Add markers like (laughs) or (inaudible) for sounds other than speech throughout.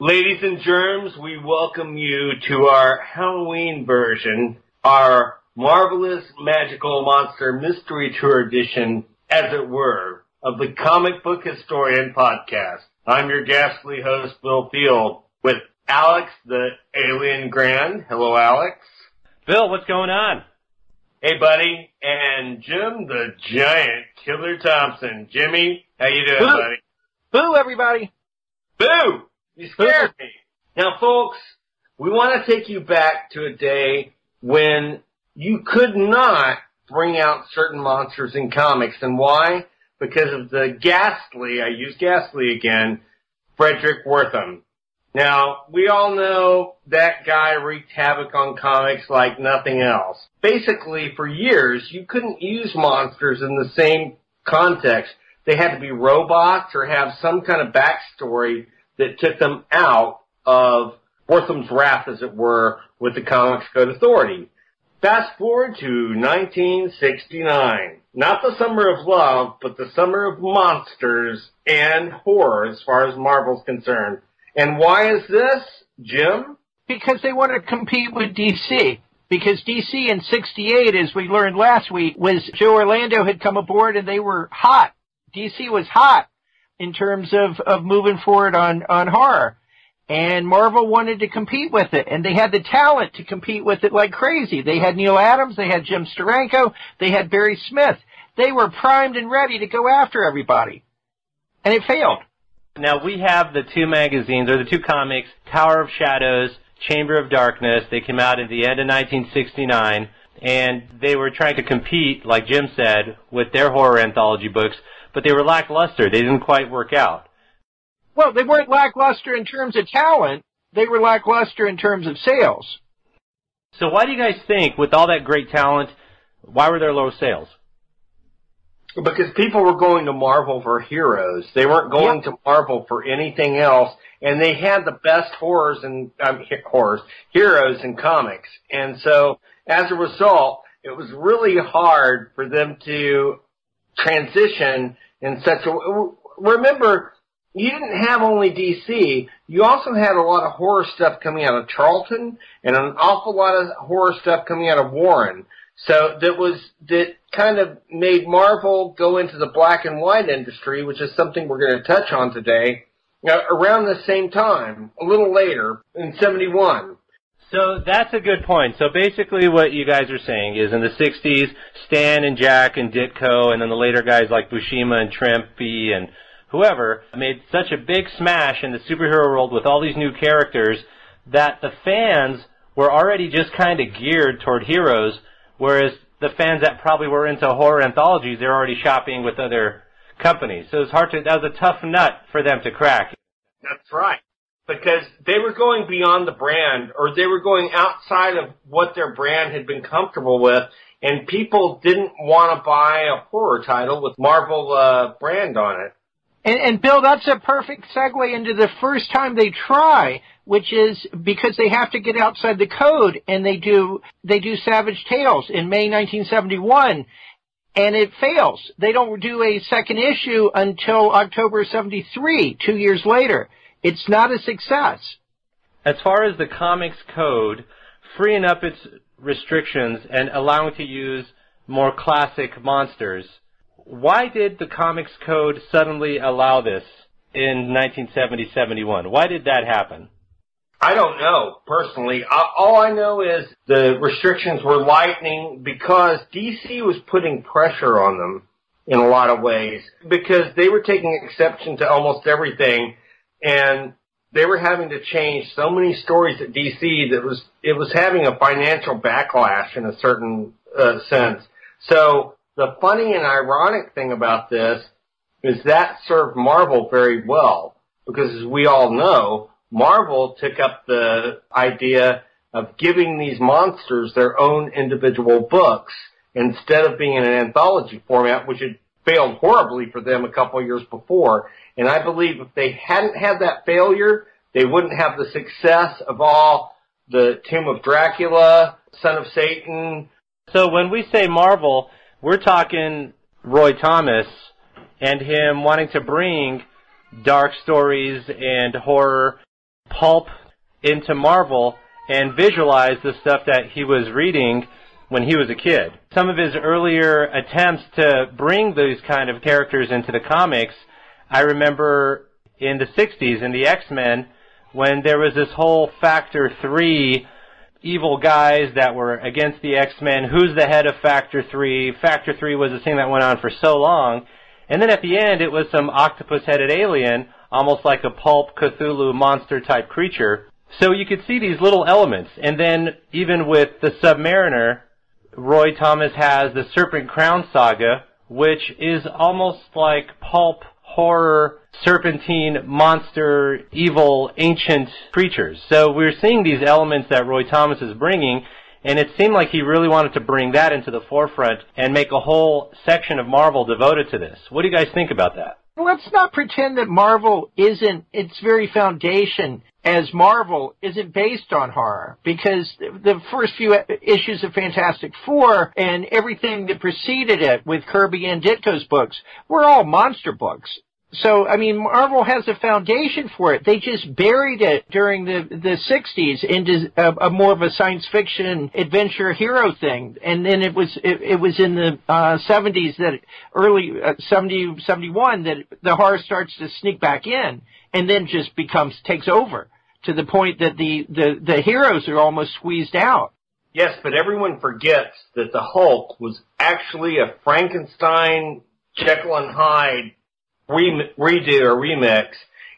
Ladies and germs, we welcome you to our Halloween version, our marvelous magical monster mystery tour edition, as it were, of the Comic Book Historian podcast. I'm your ghastly host, Bill Field, with Alex the Alien Grand. Hello, Alex. Bill, what's going on? Hey, buddy. And Jim the Giant Killer Thompson. Jimmy, how you doing, Boo. buddy? Boo, everybody. Boo! You scared me. Now, folks, we want to take you back to a day when you could not bring out certain monsters in comics. And why? Because of the ghastly, I use ghastly again, Fredric Wertham. Now, we all know that guy wreaked havoc on comics like nothing else. Basically, for years, you couldn't use monsters in the same context. They had to be robots or have some kind of backstory that took them out of Wertham's wrath, as it were, with the Comics Code Authority. Fast forward to 1969. Not the summer of love, but the summer of monsters and horror as far as Marvel's concerned. And why is this, Jim? Because they want to compete with DC. Because DC in 68, as we learned last week, was Joe Orlando had come aboard and they were hot. DC was hot in terms of, of moving forward on, on horror. And Marvel wanted to compete with it, and they had the talent to compete with it like crazy. They had Neal Adams, they had Jim Steranko, they had Barry Smith. They were primed and ready to go after everybody. And it failed. Now we have the two magazines, or the two comics, Tower of Shadows, Chamber of Darkness. They came out at the end of 1969, and they were trying to compete, like Jim said, with their horror anthology books, but they were lackluster. They didn't quite work out. Well, they weren't lackluster in terms of talent. They were lackluster in terms of sales. So why do you guys think, with all that great talent, why were there low sales? Because people were going to Marvel for heroes. They weren't going to Marvel for anything else, and they had the best horrors and um, he- horrors heroes in comics. And so, as a result, it was really hard for them to transition in such. Remember, you didn't have only DC. You also had a lot of horror stuff coming out of Charlton, and an awful lot of horror stuff coming out of Warren. So that was that kind of made Marvel go into the black and white industry, which is something we're going to touch on today. uh, around the same time, a little later in '71. So that's a good point. So basically what you guys are saying is in the 60s, Stan and Jack and Ditko and then the later guys like Buscema and Trimpe and whoever made such a big smash in the superhero world with all these new characters that the fans were already just kind of geared toward heroes, whereas the fans that probably were into horror anthologies, they're already shopping with other companies. So it's hard to, that was a tough nut for them to crack. That's right. Because they were going beyond the brand, or they were going outside of what their brand had been comfortable with, and people didn't want to buy a horror title with Marvel uh, brand on it. And, and Bill, that's a perfect segue into the first time they try, which is because they have to get outside the code, and they do they do Savage Tales in May 1971, and it fails. They don't do a second issue until October 73, two years later. It's not a success. As far as the comics code, freeing up its restrictions and allowing to use more classic monsters, why did the comics code suddenly allow this in 1970-71? Why did that happen? I don't know personally. Uh, All I know is the restrictions were lightening because DC was putting pressure on them in a lot of ways because they were taking exception to almost everything and they were having to change so many stories at DC that was it was having a financial backlash in a certain uh, sense. So the funny and ironic thing about this is that served Marvel very well because as we all know, Marvel took up the idea of giving these monsters their own individual books instead of being in an anthology format, which had failed horribly for them a couple of years before. And I believe if they hadn't had that failure, they wouldn't have the success of all the Tomb of Dracula, Son of Satan. So when we say Marvel, we're talking Roy Thomas and him wanting to bring dark stories and horror pulp into Marvel and visualize the stuff that he was reading when he was a kid. Some of his earlier attempts to bring these kind of characters into the comics, I remember in the 60s in the X-Men when there was this whole Factor 3 evil guys that were against the X-Men. Who's the head of Factor 3? Factor 3 was a thing that went on for so long. And then at the end, it was some octopus-headed alien, almost like a pulp Cthulhu monster type creature. So you could see these little elements. And then even with the Submariner, Roy Thomas has the Serpent Crown saga, which is almost like pulp horror, serpentine, monster, evil, ancient creatures. So we're seeing these elements that Roy Thomas is bringing, and it seemed like he really wanted to bring that into the forefront and make a whole section of Marvel devoted to this. What do you guys think about that? Let's not pretend that Marvel isn't, its very foundation as Marvel isn't based on horror because the first few issues of Fantastic Four and everything that preceded it with Kirby and Ditko's books were all monster books. So, I mean, Marvel has a foundation for it. They just buried it during the, the 60s into a, a more of a science fiction adventure hero thing. And then it was, it, it was in the, uh, 70s that early, uh, 70, 71 that the horror starts to sneak back in and then just becomes, takes over to the point that the, the, the heroes are almost squeezed out. Yes, but everyone forgets that the Hulk was actually a Frankenstein Jekyll and Hyde re- redo or remix.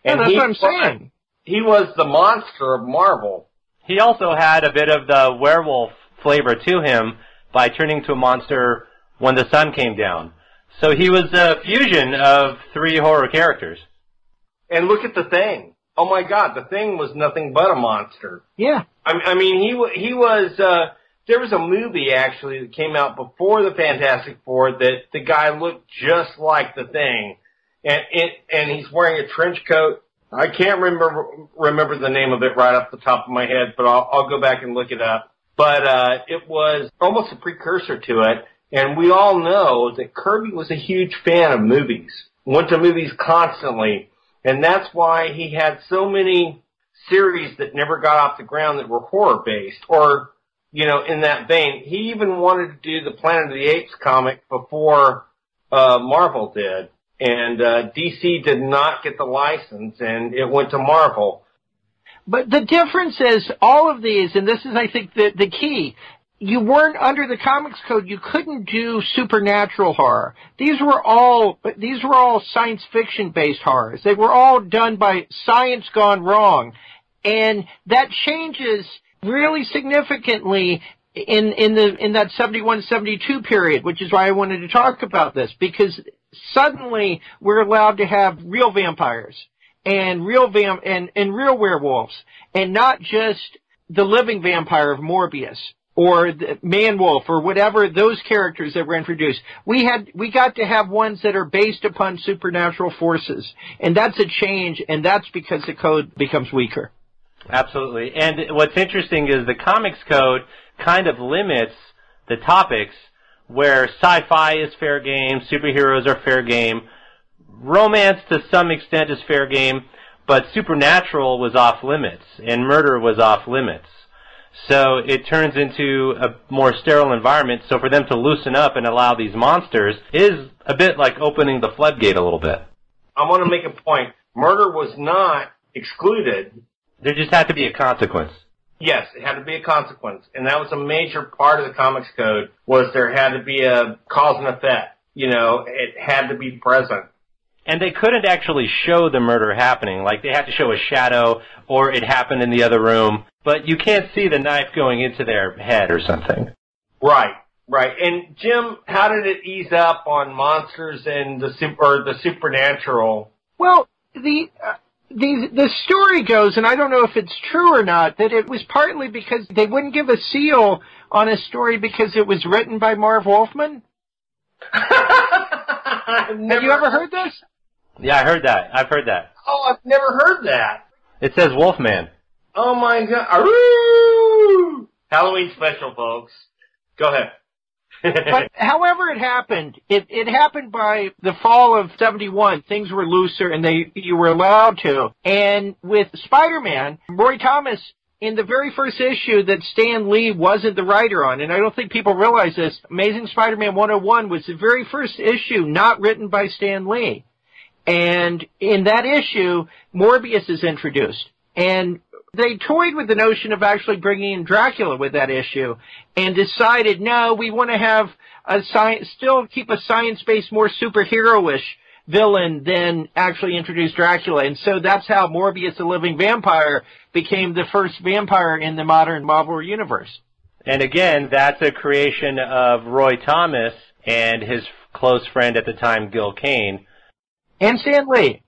And that's what I'm saying. He was the monster of Marvel. He also had a bit of the werewolf flavor to him by turning to a monster when the sun came down. So he was a fusion of three horror characters. And look at the thing oh my god, the thing was nothing but a monster. Yeah. I, I mean, he he was. uh There was a movie actually that came out before the Fantastic Four that the guy looked just like the thing, and it and he's wearing a trench coat. I can't remember remember the name of it right off the top of my head, but I'll, I'll go back and look it up. But uh it was almost a precursor to it, and we all know that Kirby was a huge fan of movies. Went to movies constantly and that's why he had so many series that never got off the ground that were horror based or, you know, in that vein. He even wanted to do the Planet of the Apes comic before, uh, Marvel did. And, uh, DC did not get the license and it went to Marvel. But the difference is all of these, and this is, I think, the, the key you weren't under the comics code. You couldn't do supernatural horror. These were all these were all science fiction based horrors. They were all done by science gone wrong, and that changes really significantly in in the in that 71 72 period, which is why I wanted to talk about this because suddenly we're allowed to have real vampires and real and and real werewolves and not just the living vampire of Morbius or the man wolf or whatever those characters that were introduced. We had we got to have ones that are based upon supernatural forces, and that's a change, and that's because the code becomes weaker. Absolutely, and what's interesting is the comics code kind of limits the topics where sci-fi is fair game, superheroes are fair game, romance to some extent is fair game, but supernatural was off limits and murder was off limits. So it turns into a more sterile environment. So for them to loosen up and allow these monsters is a bit like opening the floodgate a little bit. I want to make a point. Murder was not excluded. There just had to be a consequence. Yes, it had to be a consequence. And that was a major part of the comics code was there had to be a cause and effect. You know, it had to be present. And they couldn't actually show the murder happening. Like they had to show a shadow or it happened in the other room but you can't see the knife going into their head or something. Right, right. And Jim, how did it ease up on monsters and the super, or the supernatural? Well, the uh, the the story goes, and I don't know if it's true or not, that it was partly because they wouldn't give a seal on a story because it was written by Marv Wolfman. (laughs) Have you ever heard this? Yeah, I heard that. I've heard that. Oh, I've never heard that. It says Wolfman. Oh my god. Aroo! Halloween special, folks. Go ahead. But (laughs) however it happened, it, it happened by the fall of 71. Things were looser and they, you were allowed to. And with Spider-Man, Roy Thomas in the very first issue that Stan Lee wasn't the writer on, and I don't think people realize this, Amazing Spider-Man 101 was the very first issue not written by Stan Lee. And in that issue, Morbius is introduced. And they toyed with the notion of actually bringing in Dracula with that issue and decided, no, we want to have a science, still keep a science-based, more superhero-ish villain than actually introduce Dracula. And so that's how Morbius the Living Vampire became the first vampire in the modern Marvel universe. And again, that's a creation of Roy Thomas and his close friend at the time, Gil Kane. And Stan Lee.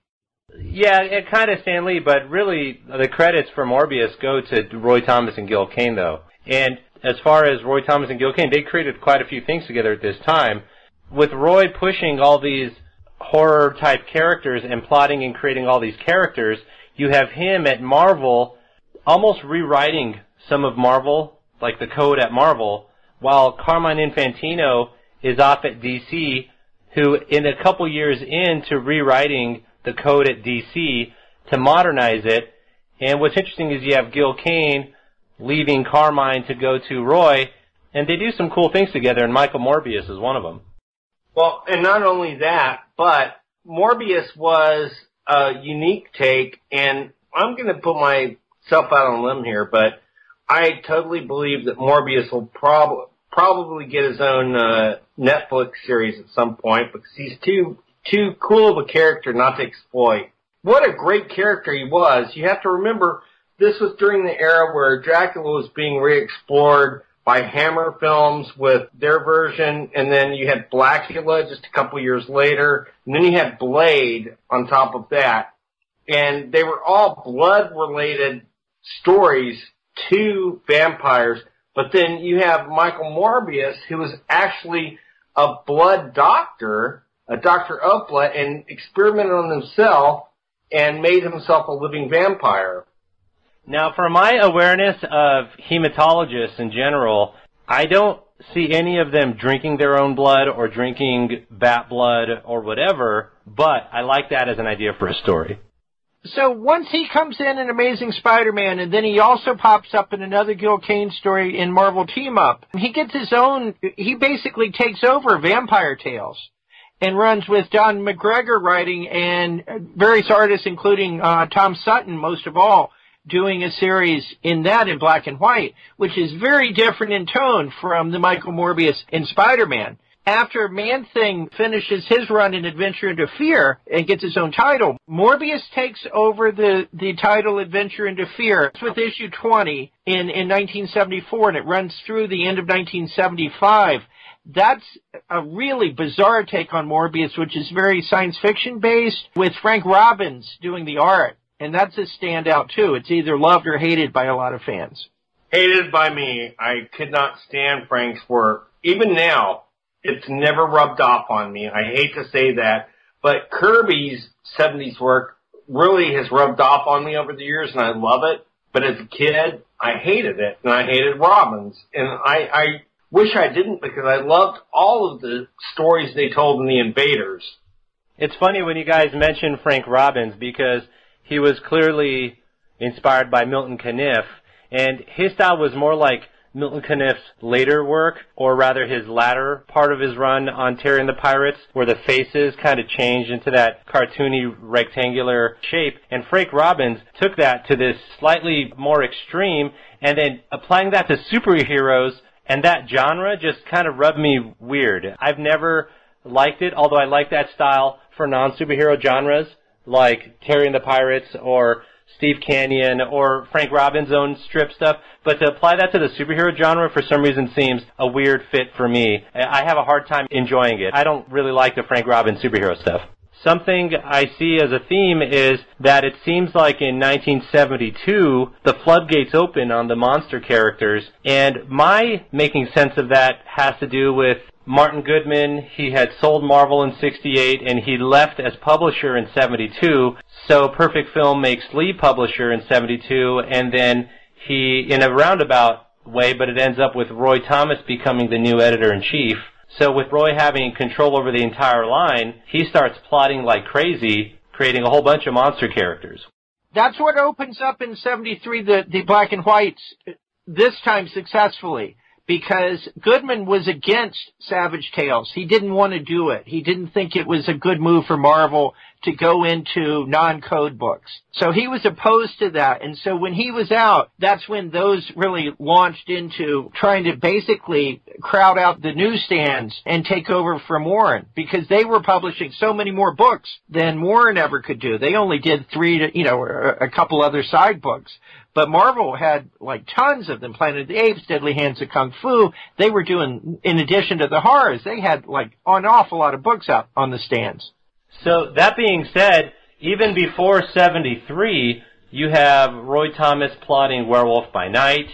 Yeah, it kind of Stan Lee, but really the credits for Morbius go to Roy Thomas and Gil Kane, though. And as far as Roy Thomas and Gil Kane, they created quite a few things together at this time. With Roy pushing all these horror type characters and plotting and creating all these characters, you have him at Marvel almost rewriting some of Marvel, like the code at Marvel, while Carmine Infantino is off at DC, who in a couple years into rewriting the code at DC to modernize it. And what's interesting is you have Gil Kane leaving Carmine to go to Roy, and they do some cool things together, and Michael Morbius is one of them. Well, and not only that, but Morbius was a unique take, and I'm going to put myself out on a limb here, but I totally believe that Morbius will prob- probably get his own uh, Netflix series at some point because he's too too cool of a character not to exploit. What a great character he was. You have to remember this was during the era where Dracula was being re-explored by Hammer Films with their version, and then you had Blacula just a couple years later, and then you had Blade on top of that. And they were all blood related stories to vampires, but then you have Michael Morbius, who was actually a blood doctor a doctor of blood and experimented on himself and made himself a living vampire. Now, for my awareness of hematologists in general, I don't see any of them drinking their own blood or drinking bat blood or whatever, but I like that as an idea for a story. So once he comes in in Amazing Spider-Man, and then he also pops up in another Gil Kane story in Marvel Team Up, he gets his own, he basically takes over Vampire Tales and runs with Don McGregor writing and various artists, including uh, Tom Sutton, most of all, doing a series in that in black and white, which is very different in tone from the Michael Morbius in Spider-Man. After Man-Thing finishes his run in Adventure into Fear and gets his own title, Morbius takes over the, the title Adventure into Fear. With issue 20 in, in 1974 and it runs through the end of 1975 that's a really bizarre take on Morbius, which is very science fiction based, with Frank Robbins doing the art. And that's a standout too. It's either loved or hated by a lot of fans. Hated by me. I could not stand Frank's work. Even now, it's never rubbed off on me. I hate to say that, but Kirby's 70s work really has rubbed off on me over the years and I love it. But as a kid, I hated it and I hated Robbins and I, I Wish I didn't because I loved all of the stories they told in The Invaders. It's funny when you guys mention Frank Robbins because he was clearly inspired by Milton Caniff, and his style was more like Milton Caniff's later work, or rather his latter part of his run on Terry and the Pirates, where the faces kind of changed into that cartoony rectangular shape. And Frank Robbins took that to this slightly more extreme, and then applying that to superheroes and that genre just kind of rubbed me weird. I've never liked it, although I like that style for non-superhero genres like Terry and the Pirates or Steve Canyon or Frank Robbins' own strip stuff, but to apply that to the superhero genre for some reason seems a weird fit for me. I have a hard time enjoying it. I don't really like the Frank Robbins superhero stuff. Something I see as a theme is that it seems like in 1972 the floodgates open on the monster characters, and my making sense of that has to do with Martin Goodman, he had sold Marvel in 68 and he left as publisher in 72. So Perfect Film makes Lee publisher in 72 and then he, in a roundabout way, but it ends up with Roy Thomas becoming the new editor in chief. So with Roy having control over the entire line, he starts plotting like crazy, creating a whole bunch of monster characters. That's what opens up in 73 the, the black and whites, this time successfully because Goodman was against Savage Tales. He didn't want to do it. He didn't think it was a good move for Marvel to go into non-code books. So he was opposed to that. And so when he was out, that's when those really launched into trying to basically crowd out the newsstands and take over from Warren because they were publishing so many more books than Warren ever could do. They only did three to, you know, a couple other side books. But Marvel had like tons of them. Planet of the Apes, Deadly Hands of Kung Fu. They were doing, in addition to the horrors, they had like an awful lot of books out on the stands. So that being said, even before 73, you have Roy Thomas plotting Werewolf by Night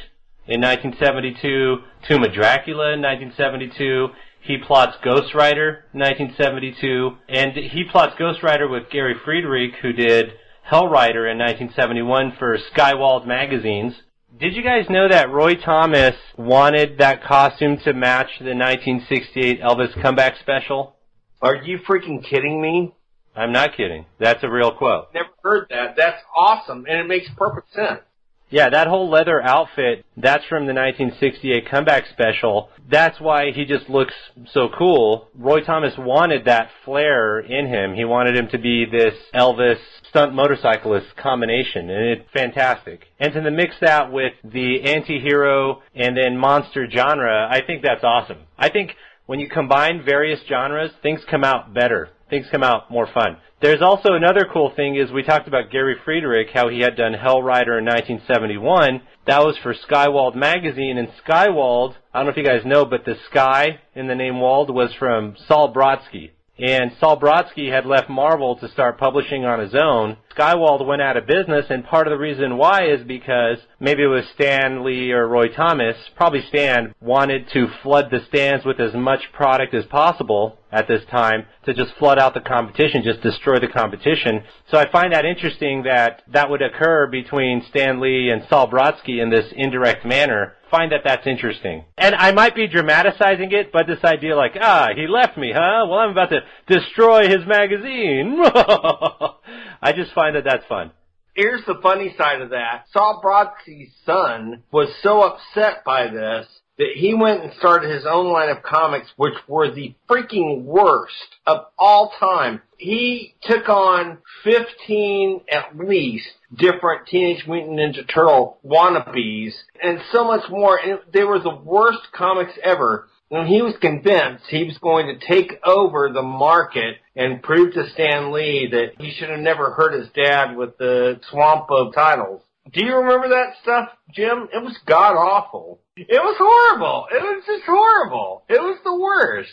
in 1972, Tomb of Dracula in 1972. He plots Ghost Rider in 1972, and he plots Ghost Rider with Gary Friedrich, who did Hell Rider in 1971 for Skywald magazines. Did you guys know that Roy Thomas wanted that costume to match the 1968 Elvis comeback special? Are you freaking kidding me? I'm not kidding. That's a real quote. Never heard that. That's awesome, and it makes perfect sense. Yeah, that whole leather outfit, that's from the 1968 comeback special. That's why he just looks so cool. Roy Thomas wanted that flair in him. He wanted him to be this Elvis stunt motorcyclist combination, and it's fantastic. And to mix that with the anti-hero and then monster genre, I think that's awesome. I think when you combine various genres, things come out better. Things come out more fun. There's also another cool thing is we talked about Gary Friedrich, how he had done Hellrider in 1971. That was for Skywald magazine, and Skywald, I don't know if you guys know, but the Sky in the name Wald was from Sol Brodsky. And Sol Brodsky had left Marvel to start publishing on his own. Skywald went out of business, and part of the reason why is because maybe it was Stan Lee or Roy Thomas, probably Stan, wanted to flood the stands with as much product as possible at this time to just flood out the competition, just destroy the competition. So I find that interesting that that would occur between Stan Lee and Sol Brodsky in this indirect manner. Find that that's interesting. And I might be dramatizing it, but this idea like, ah, he left me, huh? Well, I'm about to destroy his magazine. (laughs) I just find that that's fun. Here's the funny side of that. Sol Brodsky's son was so upset by this that he went and started his own line of comics, which were the freaking worst of all time. He took on 15 at least different Teenage Mutant Ninja Turtle wannabes and so much more. And they were the worst comics ever. And he was convinced he was going to take over the market and prove to Stan Lee that he should have never hurt his dad with the swamp of titles. Do you remember that stuff, Jim? It was god awful. It was horrible. It was just horrible. It was the worst.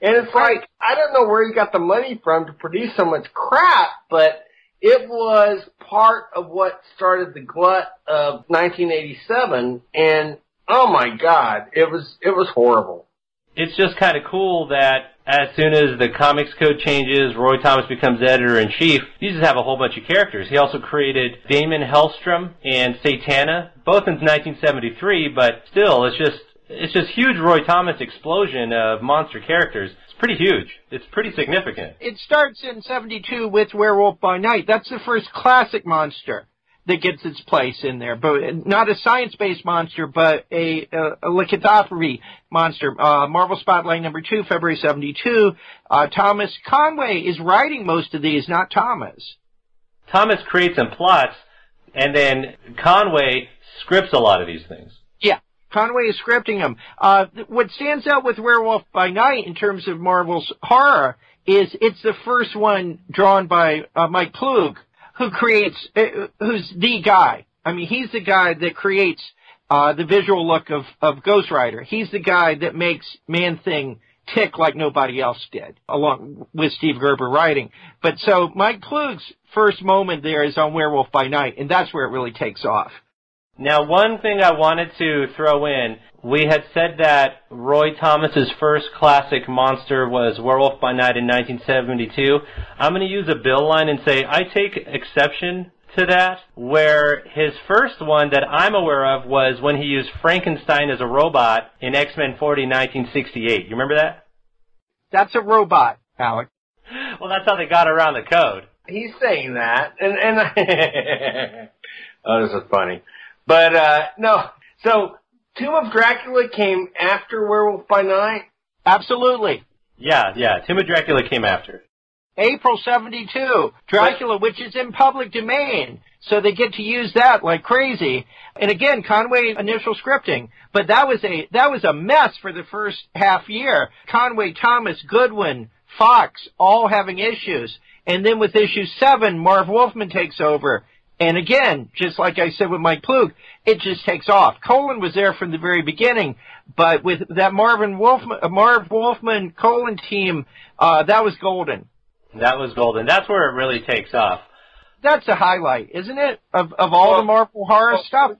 And it's like, I don't know where he got the money from to produce so much crap, but it was part of what started the glut of 1987 and oh my god, it was, it was horrible. It's just kind of cool that as soon as the comics code changes, Roy Thomas becomes editor in chief, you just have a whole bunch of characters. He also created Daimon Hellstrom and Satana, both in 1973, but still, it's just it's just huge Roy Thomas explosion of monster characters. It's pretty huge. It's pretty significant. It starts in 72 with Werewolf by Night. That's the first classic monster that gets its place in there, but not a science-based monster, but a, a, a lycanthropy monster. Uh, Marvel Spotlight number two, February 72. Uh, Thomas Conway is writing most of these, not Thomas. Thomas creates and plots, and then Conway scripts a lot of these things. Yeah. Conway is scripting them. Uh, what stands out with Werewolf by Night in terms of Marvel's horror is it's the first one drawn by uh, Mike Ploog, who creates, uh, who's the guy. I mean, he's the guy that creates uh, the visual look of, of Ghost Rider. He's the guy that makes Man Thing tick like nobody else did, along with Steve Gerber writing. But so Mike Ploog's first moment there is on Werewolf by Night, and that's where it really takes off. Now, one thing I wanted to throw in, we had said that Roy Thomas's first classic monster was Werewolf by Night in 1972. I'm going to use a bill line and say I take exception to that, where his first one that I'm aware of was when he used Frankenstein as a robot in X-Men 40 1968. You remember that? That's a robot, Alec. (laughs) Well, that's how they got around the code. He's saying that, and and (laughs) oh, this is funny. But uh no, so Tomb of Dracula came after Werewolf by Night. Absolutely. Yeah, yeah. Tomb of Dracula came after. April 72, Dracula, which is in public domain. So they get to use that like crazy. And again, Conway initial scripting. But that was a, that was a mess for the first half year. Conway, Thomas, Goodwin, Fox, all having issues. And then with issue seven, Marv Wolfman takes over. And again, just like I said with Mike Ploog, it just takes off. Colan was there from the very beginning, but with that Marvin Wolfman, uh, Marv Wolfman Colan team, uh, that was golden. That was golden. That's where it really takes off. That's a highlight, isn't it? Of of all Well, the Marvel horror well, stuff.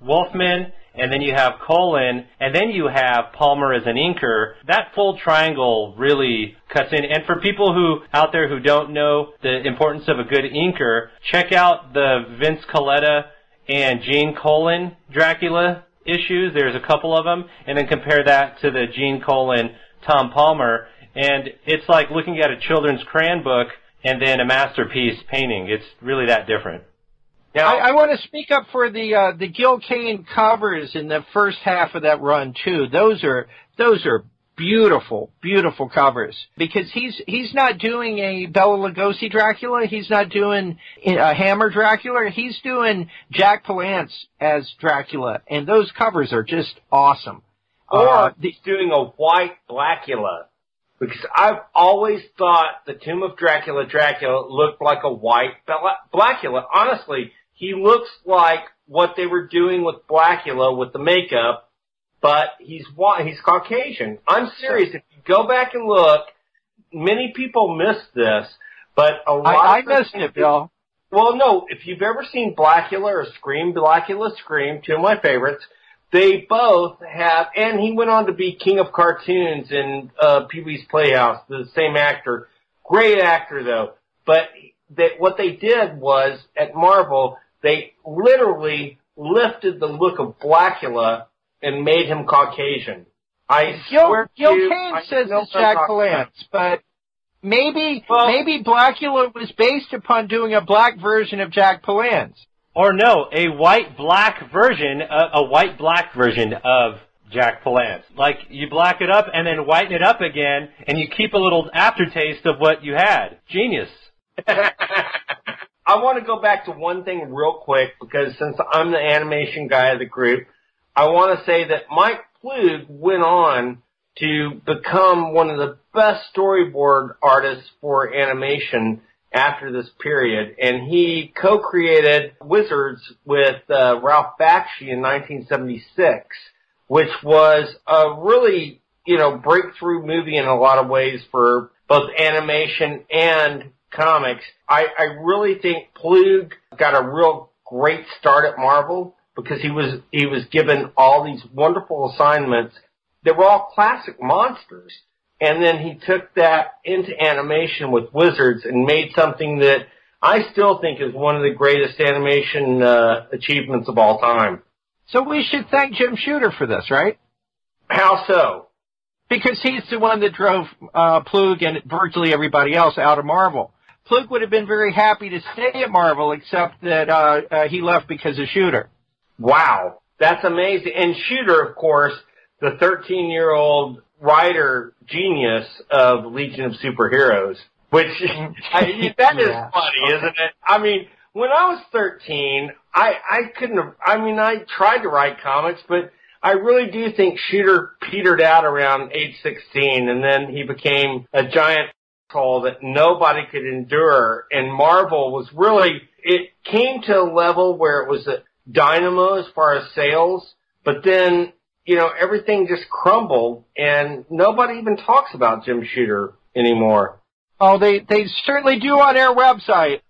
Wolfman, and then you have Colan, and then you have Palmer as an inker. That full triangle really cuts in. And for people who out there who don't know the importance of a good inker, check out the Vince Colletta and Gene Colan Dracula issues. There's a couple of them, and then compare that to the Gene Colan Tom Palmer, and it's like looking at a children's crayon book and then a masterpiece painting. It's really that different. Now, I, I want to speak up for the uh, the Gil Kane covers in the first half of that run too. Those are those are beautiful, beautiful covers because he's he's not doing a Bela Lugosi Dracula. He's not doing a Hammer Dracula. He's doing Jack Palance as Dracula, and those covers are just awesome. or Uh, he's doing a white Blacula. Because I've always thought the Tomb of Dracula Dracula looked like a white Bla- Blacula. Honestly, he looks like what they were doing with Blacula with the makeup, but he's he's Caucasian. I'm serious. If you go back and look, many people missed this, but a lot I, I missed it, Bill. well, no. If you've ever seen Blacula or Scream, Blacula Scream, two of my favorites, they both have, and he went on to be King of Cartoons in uh, Pee Wee's Playhouse, the same actor. Great actor though. But that what they did was at Marvel, they literally lifted the look of Blacula and made him Caucasian. I Gil, swear Gil you, Kane I says it's Jack talking. Palance, but maybe Well- maybe Blacula was based upon doing a black version of Jack Palance. Or no, a white black version, a, a white black version of Jack Palance. Like you black it up and then whiten it up again, and you keep a little aftertaste of what you had. Genius. (laughs) I want to go back to one thing real quick because since I'm the animation guy of the group, I want to say that Mike Ploog went on to become one of the best storyboard artists for animation after this period, and he co-created Wizards with uh, Ralph Bakshi in 1976, which was a really you know breakthrough movie in a lot of ways for both animation and comics. I, I really think Ploog got a real great start at Marvel because he was he was given all these wonderful assignments. They were all classic monsters. And then he took that into animation with Wizards and made something that I still think is one of the greatest animation uh, achievements of all time. So we should thank Jim Shooter for this, right? How so? Because he's the one that drove uh, Ploog and virtually everybody else out of Marvel. Ploog would have been very happy to stay at Marvel, except that uh, uh, he left because of Shooter. Wow, that's amazing. And Shooter, of course, the 13 year old writer genius of Legion of Superheroes, which I, (laughs) that is Yeah. funny, isn't it? I mean, when I was 13, I, I couldn't have, I mean, I tried to write comics, but I really do think Shooter petered out around age 16 and then he became a giant asshole that nobody could endure. And Marvel was really, it came to a level where it was a dynamo as far as sales, but then, you know, everything just crumbled and nobody even talks about Jim Shooter anymore. Oh, they they certainly do on their website.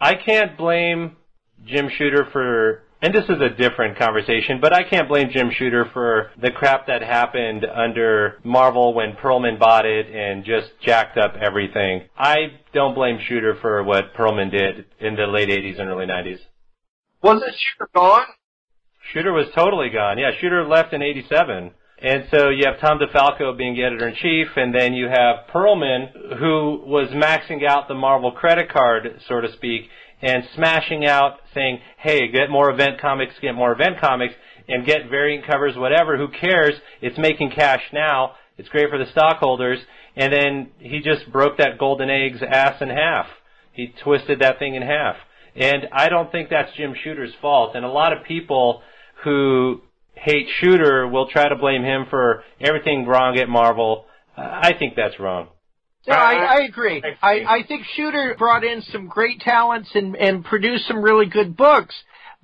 I can't blame Jim Shooter for and this is a different conversation, but I can't blame Jim Shooter for the crap that happened under Marvel when Perelman bought it and just jacked up everything. I don't blame Shooter for what Perelman did in the late 80s and early 90s. Wasn't Shooter gone? Shooter was totally gone. Yeah, Shooter left in 87. And so you have Tom DeFalco being the editor in chief, and then you have Perelman, who was maxing out the Marvel credit card, so to speak, and smashing out, saying, hey, get more event comics, get more event comics, and get variant covers, whatever, who cares? It's making cash now. It's great for the stockholders. And then he just broke that golden egg's ass in half. He twisted that thing in half. And I don't think that's Jim Shooter's fault. And a lot of people who hate Shooter will try to blame him for everything wrong at Marvel. I think that's wrong. No, I, I agree. I, I think Shooter brought in some great talents and, and produced some really good books,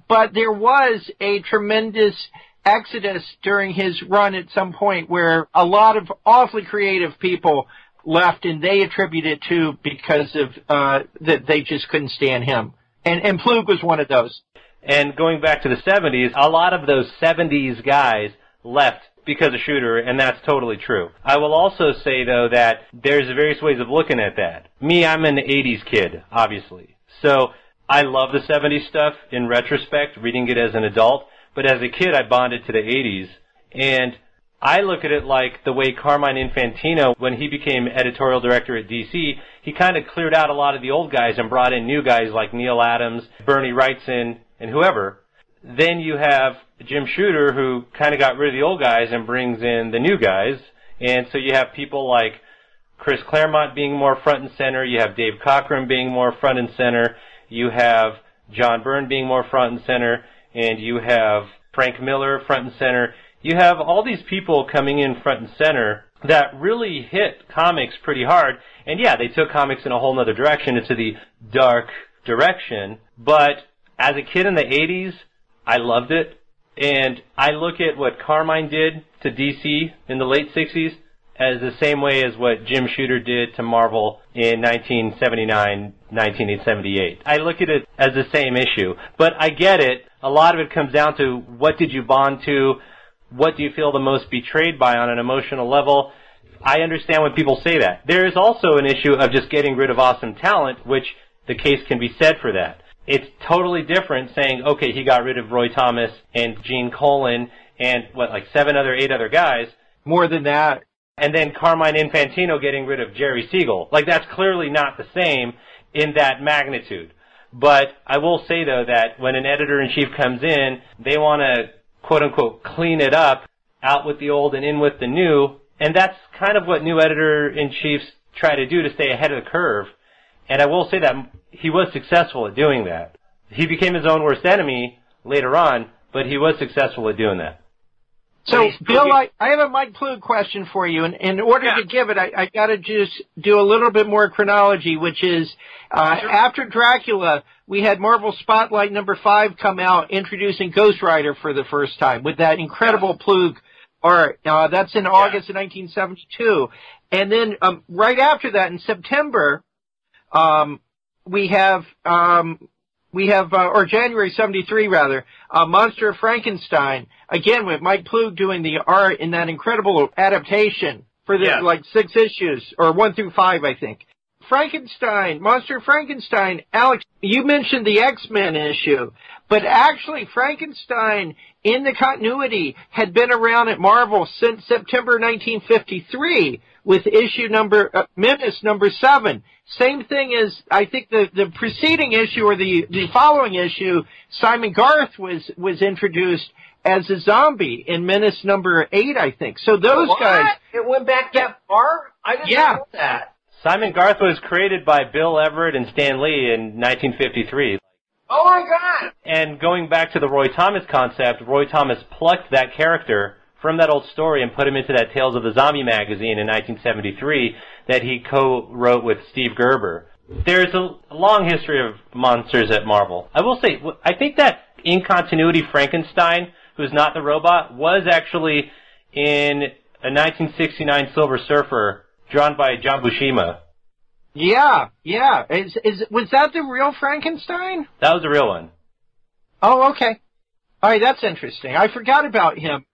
but there was a tremendous exodus during his run at some point where a lot of awfully creative people left and they attribute it to because of uh that they just couldn't stand him. And and Ploog was one of those. And going back to the 70s, a lot of those 70s guys left because of Shooter, and that's totally true. I will also say, though, that there's various ways of looking at that. Me, I'm an 80s kid, obviously. So I love the 70s stuff in retrospect, reading it as an adult, but as a kid, I bonded to the 80s. And I look at it like the way Carmine Infantino, when he became editorial director at DC, he kind of cleared out a lot of the old guys and brought in new guys like Neal Adams, Bernie Wrightson, and whoever. Then you have Jim Shooter who kind of got rid of the old guys and brings in the new guys. And so you have people like Chris Claremont being more front and center. You have Dave Cockrum being more front and center. You have John Byrne being more front and center. And you have Frank Miller front and center. You have all these people coming in front and center that really hit comics pretty hard. And yeah, they took comics in a whole other direction into the dark direction. But as a kid in the 80s, I loved it. And I look at what Carmine did to DC in the late 60s as the same way as what Jim Shooter did to Marvel in 1979, 1978. I look at it as the same issue. But I get it. A lot of it comes down to what did you bond to? What do you feel the most betrayed by on an emotional level? I understand when people say that. There is also an issue of just getting rid of awesome talent, which the case can be said for that. It's totally different saying, okay, he got rid of Roy Thomas and Gene Colan and what, like seven other, eight other guys. More than that. And then Carmine Infantino getting rid of Jerry Siegel. Like that's clearly not the same in that magnitude. But I will say though that when an editor in chief comes in, they want to quote unquote clean it up, out with the old and in with the new. And that's kind of what new editor in chiefs try to do to stay ahead of the curve. And I will say that he was successful at doing that. He became his own worst enemy later on, but he was successful at doing that. So, Bill, I, I have a Mike Ploog question for you, and in order Yeah. to give it, I, I got to just do a little bit more chronology, which is uh, after Dracula, we had Marvel Spotlight number five come out, introducing Ghost Rider for the first time with that incredible Ploog art. Uh, that's in August of 1972, and then um, right after that, in September, um, we have um, we have uh, or January '73 rather, uh, Monster of Frankenstein again with Mike Ploog doing the art in that incredible adaptation for the Yes. like six issues or one through five, I think. Frankenstein, Monster of Frankenstein. Alex, you mentioned the X-Men issue, but actually Frankenstein in the continuity had been around at Marvel since September 1953 with issue number, uh, Menace number seven. Same thing as, I think the, the preceding issue or the, the following issue, Simon Garth was, was introduced as a zombie in Menace number eight, I think. So those What? guys, It went back that far? I didn't Yeah. know that. Simon Garth was created by Bill Everett and Stan Lee in 1953. Oh my god! And going back to the Roy Thomas concept, Roy Thomas plucked that character from that old story and put him into that Tales of the Zombie magazine in 1973 that he co-wrote with Steve Gerber. There's a long history of monsters at Marvel. I will say, I think that in continuity Frankenstein, who's not the robot, was actually in a 1969 Silver Surfer drawn by John Buscema. yeah, yeah. Is, is, was that the real Frankenstein? That was the real one. Oh, okay. All right, that's interesting. I forgot about him.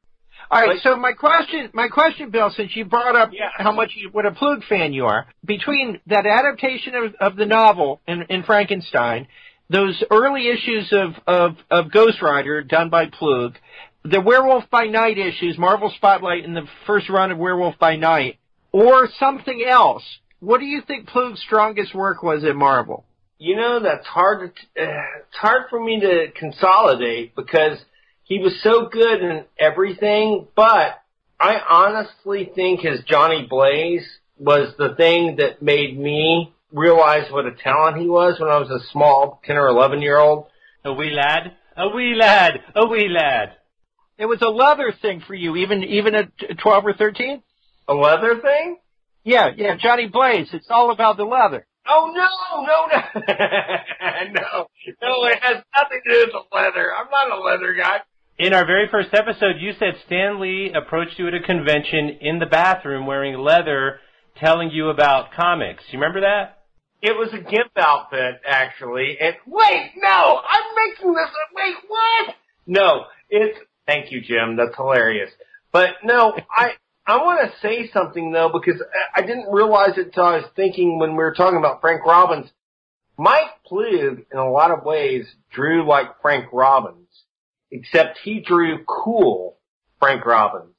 All right, Like- so my question, my question, Bill, since you brought up Yeah. how much you, what a Ploog fan you are, between that adaptation of, of the novel in, in Frankenstein, those early issues of, of, of Ghost Rider done by Ploog, the Werewolf by Night issues, Marvel Spotlight, and the first run of Werewolf by Night, or something else, what do you think Ploog's strongest work was at Marvel? You know, that's hard to, uh, it's hard for me to consolidate because he was so good in everything, but I honestly think his Johnny Blaze was the thing that made me realize what a talent he was when I was a small 10 or 11 year old. A wee lad, a wee lad, a wee lad. It was a leather thing for you, even even at 12 or 13? A leather thing? Yeah, yeah, Johnny Blaze. It's all about the leather. Oh no, no, no, (laughs) no, no, it has nothing to do with the leather. I'm not a leather guy. In our very first episode, you said Stan Lee approached you at a convention in the bathroom wearing leather, telling you about comics. You remember that? It was a gimp outfit, actually. And wait, no, I'm making this. up. Wait, what? No, it's. Thank you, Jim. That's hilarious. But no, (laughs) I I want to say something though because I- didn't realize it until I was thinking when we were talking about Frank Robbins. Mike Ploog, in a lot of ways, drew like Frank Robbins, except he drew cool Frank Robbins.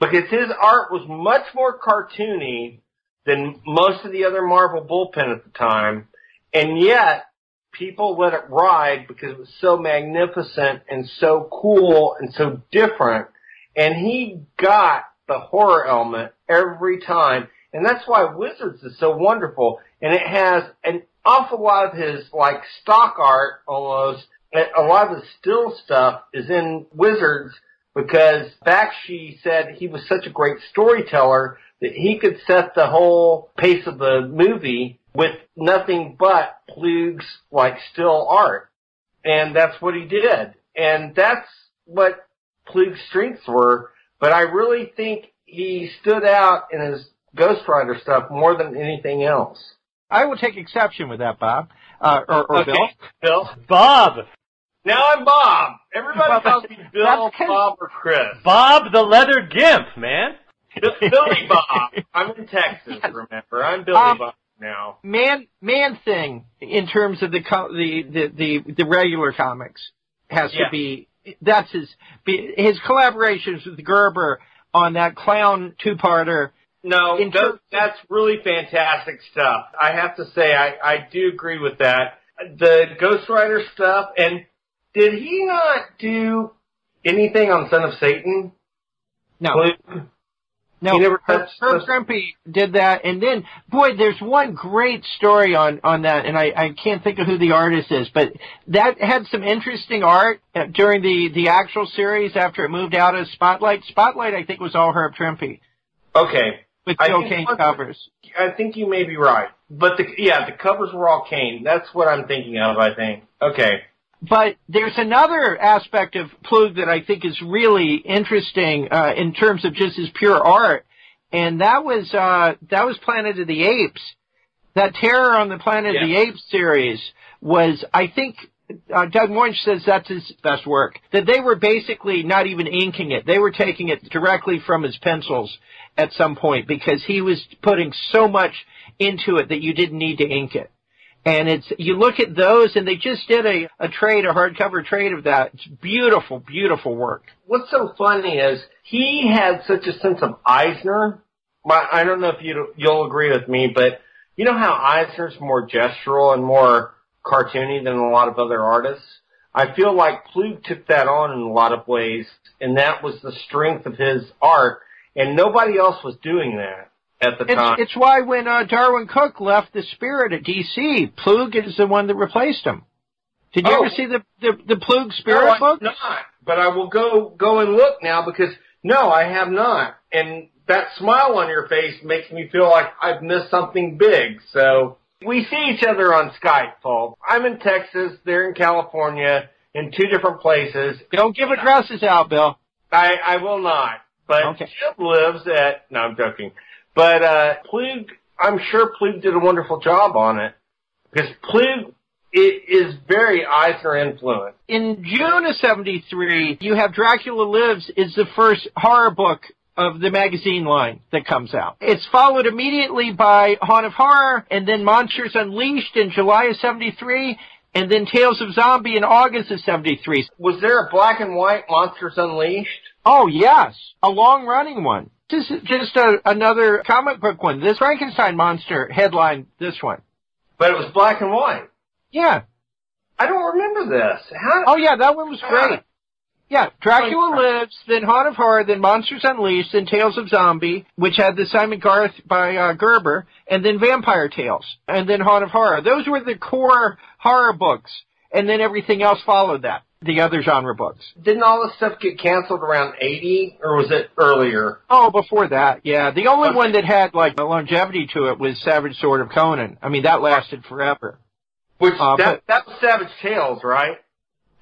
Because his art was much more cartoony than most of the other Marvel bullpen at the time, and yet people let it ride because it was so magnificent and so cool and so different, and he got the horror element every time, and that's why Wizards is so wonderful, and it has an awful lot of his like stock art almost, a lot of the still stuff is in Wizards because Bakshi said he was such a great storyteller that he could set the whole pace of the movie with nothing but Ploog's like still art. And that's what he did. And that's what Ploog's strengths were. But I really think he stood out in his Ghost Rider stuff more than anything else. I will take exception with that, Bob. Uh, or, or Bill. Bill. Bob! Now I'm Bob. Everybody Well, calls me Bill, Bob, or Chris. Bob the leather gimp, man! Billy Bob. I'm in Texas, (laughs) remember? I'm Billy Um, Bob now. Man, man thing in terms of the co- the, the the the regular comics has Yeah. to be that's his his collaborations with Gerber on that clown two parter. No, those, terms- that's really fantastic stuff. I have to say, I, I do agree with that. The Ghost Rider stuff, and did he not do anything on Son of Satan? No, no, Herb, Herb Trimpe did that, and then boy, there's one great story on on that, and I I can't think of who the artist is, but that had some interesting art uh, during the the actual series after it moved out of Spotlight. Spotlight, I think, was all Herb Trimpe Okay. with Joe Kane covers. I think you may be right. But the, yeah, the covers were all Kane. That's what I'm thinking of, I think. Okay. But there's another aspect of Ploog that I think is really interesting uh, in terms of just his pure art, and that was uh, that was Planet of the Apes. That Terror on the Planet of the Apes series was, I think, uh, Doug Moench says that's his best work. That they were basically not even inking it; they were taking it directly from his pencils at some point because he was putting so much into it that you didn't need to ink it. And it's you look at those, and they just did a, a trade, a hardcover trade of that. It's beautiful, beautiful work. What's so funny is he had such a sense of Eisner. I don't know if you you'll agree with me, but you know how Eisner's more gestural and more cartoony than a lot of other artists. I feel like Ploog took that on in a lot of ways, and that was the strength of his art, and nobody else was doing that at the time. It's, it's why when uh, Darwyn Cooke left the Spirit at DC, Ploog is the one that replaced him. Did you Oh. ever see the the, the Ploog Spirit no, I book? have not. But I will go go and look now because no, I have not. And that smile on your face makes me feel like I've missed something big. So we see each other on Skype, Paul. I'm in Texas, they're in California, in two different places. Don't give addresses out, Bill. I, I will not. But Okay. Jim lives at no, I'm joking. But uh Ploog I'm sure Ploog did a wonderful job on it. Because Ploog it is very Eisner influenced. In June of 73, you have Dracula Lives is the first horror book of the magazine line that comes out. It's followed immediately by Haunt of Horror and then Monsters Unleashed in July of 73 and then Tales of Zombie in August of 73. Was there a black and white Monsters Unleashed? Oh yes, a long running one. This is just a, another comic book one. This Frankenstein monster headline this one. But it was black and white. Yeah. I don't remember this. How? Oh yeah, that one was great. Yeah, Dracula Lives, then Haunt of Horror, then Monsters Unleashed, then Tales of Zombie, which had the Simon Garth by uh, Gerber, and then Vampire Tales, and then Haunt of Horror. Those were the core horror books, and then everything else followed that. The other genre books. Didn't all this stuff get canceled around 80, or was it earlier? Oh, before that, yeah. The only one that had like a longevity to it was Savage Sword of Conan. I mean, that lasted forever. Which Uh, that, that was Savage Tales, right?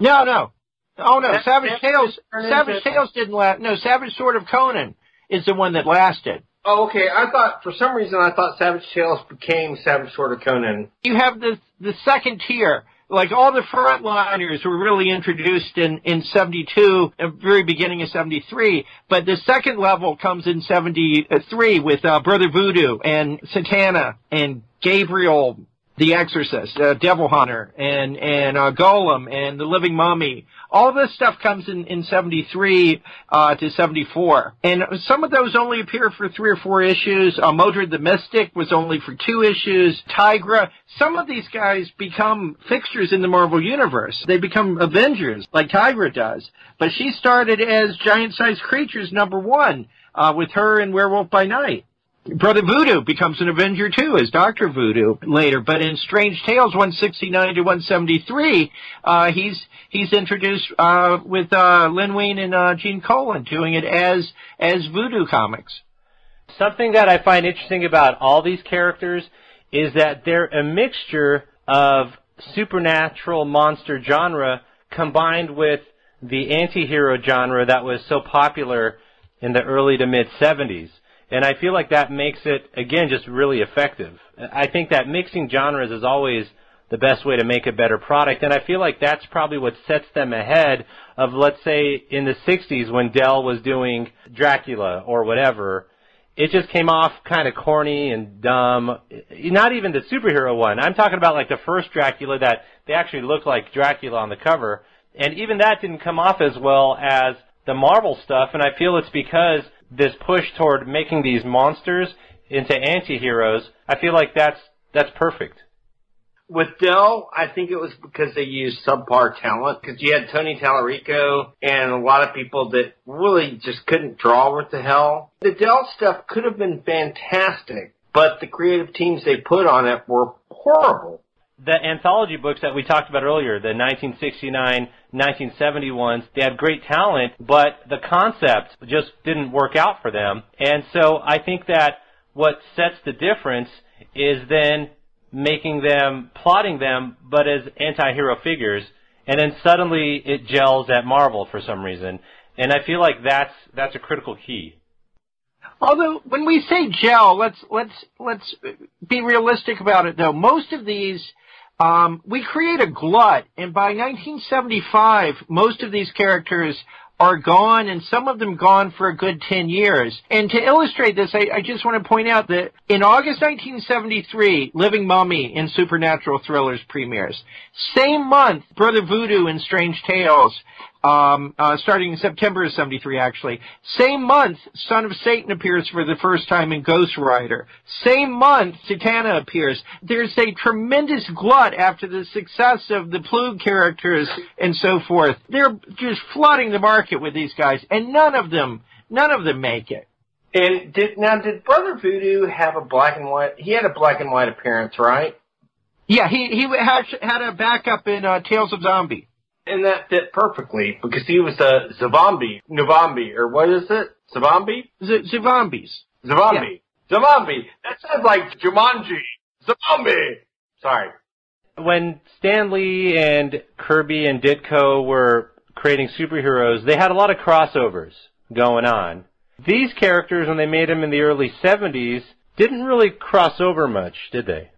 No, no. Oh no, That- Savage that Tales. Savage into- Tales didn't last. No, Savage Sword of Conan is the one that lasted. Oh, okay. I thought for some reason I thought Savage Tales became Savage Sword of Conan. You have the the second tier. Like all the frontliners were really introduced in in '72, at the very beginning of '73. But the second level comes in '73 with uh, Brother Voodoo and Satana and Gabriel, the Exorcist, uh, Devil Hunter, and and uh, Golem and the Living Mummy. All this stuff comes in in '73 uh, to '74, and some of those only appear for three or four issues. Uh, Modred the Mystic was only for two issues. Tigra. Some of these guys become fixtures in the Marvel universe. They become Avengers, like Tigra does. But she started as giant-sized creatures number one uh, with her in Werewolf by Night. Brother Voodoo becomes an Avenger too, as Doctor Voodoo later. But in Strange Tales 169 to 173, uh, he's he's introduced uh, with uh, Len Wein and uh, Gene Colan doing it as as Voodoo comics. Something that I find interesting about all these characters is that they're a mixture of supernatural monster genre combined with the anti-hero genre that was so popular in the early to mid 70s. And I feel like that makes it, again, just really effective. I think that mixing genres is always the best way to make a better product. And I feel like that's probably what sets them ahead of, let's say, in the 60s when Dell was doing Dracula or whatever. It just came off kind of corny and dumb. Not even the superhero one. I'm talking about like the first Dracula that they actually looked like Dracula on the cover. And even that didn't come off as well as the Marvel stuff. And I feel it's because this push toward making these monsters into anti-heroes, I feel like that's, that's perfect. With Dell, I think it was because they used subpar talent. Because you had Tony Tallarico and a lot of people that really just couldn't draw what the hell. The Dell stuff could have been fantastic, but the creative teams they put on it were horrible. The anthology books that we talked about earlier, the 1969, 1970 ones, they had great talent, but the concept just didn't work out for them. And so I think that what sets the difference is then making them, plotting them, but as anti-hero figures, and then suddenly it gels at Marvel for some reason. And I feel like that's, that's a critical key. Although when we say gel, let's let's let's be realistic about it though. Most of these um, we create a glut, and by 1975, most of these characters are gone, and some of them gone for a good 10 years. And to illustrate this, I, I just want to point out that in August 1973, Living Mummy in Supernatural Thrillers premieres. Same month, Brother Voodoo in Strange Tales, um, uh, starting in September of 73 actually. Same month, Son of Satan appears for the first time in Ghost Rider. Same month, Satana appears. There's a tremendous glut after the success of the Ploog characters and so forth. They're just flooding the market with these guys, and none of them, none of them make it. And did now did Brother Voodoo have a black and white? He had a black and white appearance, right? Yeah, he he had had a backup in uh, Tales of Zombie. And that fit perfectly because he was a Zavambi, Navambi, or what is it? Zavambi? Z- Zombies. Zavambi. Zavambi. That sounds like Jumanji. Zavambi. Sorry. when Stanley and Kirby and Ditko were creating superheroes, they had a lot of crossovers going on. These characters, when they made them in the early 70s, didn't really cross over much, did they?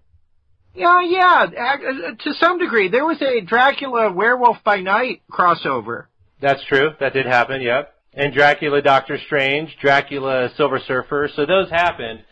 Yeah, yeah, uh, to some degree. There was a Dracula Werewolf by Night crossover. That's true. That did happen, yep. And Dracula Doctor Strange, Dracula Silver Surfer, so those happened.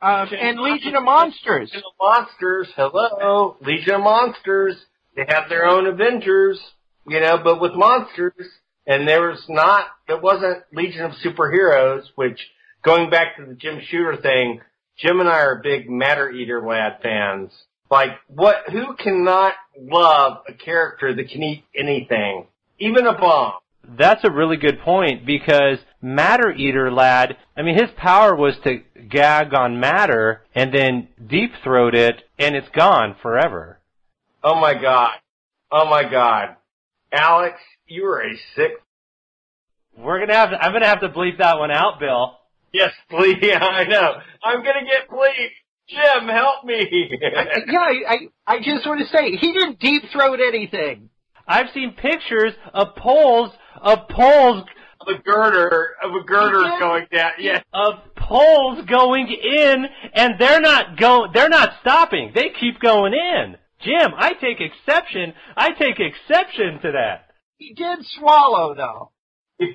Um, and Legion of Monsters. Legion of Monsters, hello. Legion of Monsters. They have their own Avengers, you know, but with monsters. And there was not, it wasn't Legion of Superheroes, which, going back to the Jim Shooter thing, Jim and I are big Matter Eater Lad fans. Like, what, who cannot love a character that can eat anything? Even a bomb. That's a really good point because Matter Eater Lad, I mean, his power was to gag on matter and then deep throat it and it's gone forever. Oh my god. Oh my god. Alex, you are a sick. We're gonna have to, I'm gonna have to bleep that one out, Bill. Yes, (laughs) please. Yeah, I know. I'm gonna get bleeped. Jim, help me. yeah, I, I, I just want to say, he didn't deep throat anything. I've seen pictures of poles, of poles of a girder, of a girder going down. Yeah. Of poles going in, and they're not go, they're not stopping. They keep going in. Jim, I take exception. I take exception to that. He did swallow, though. (laughs)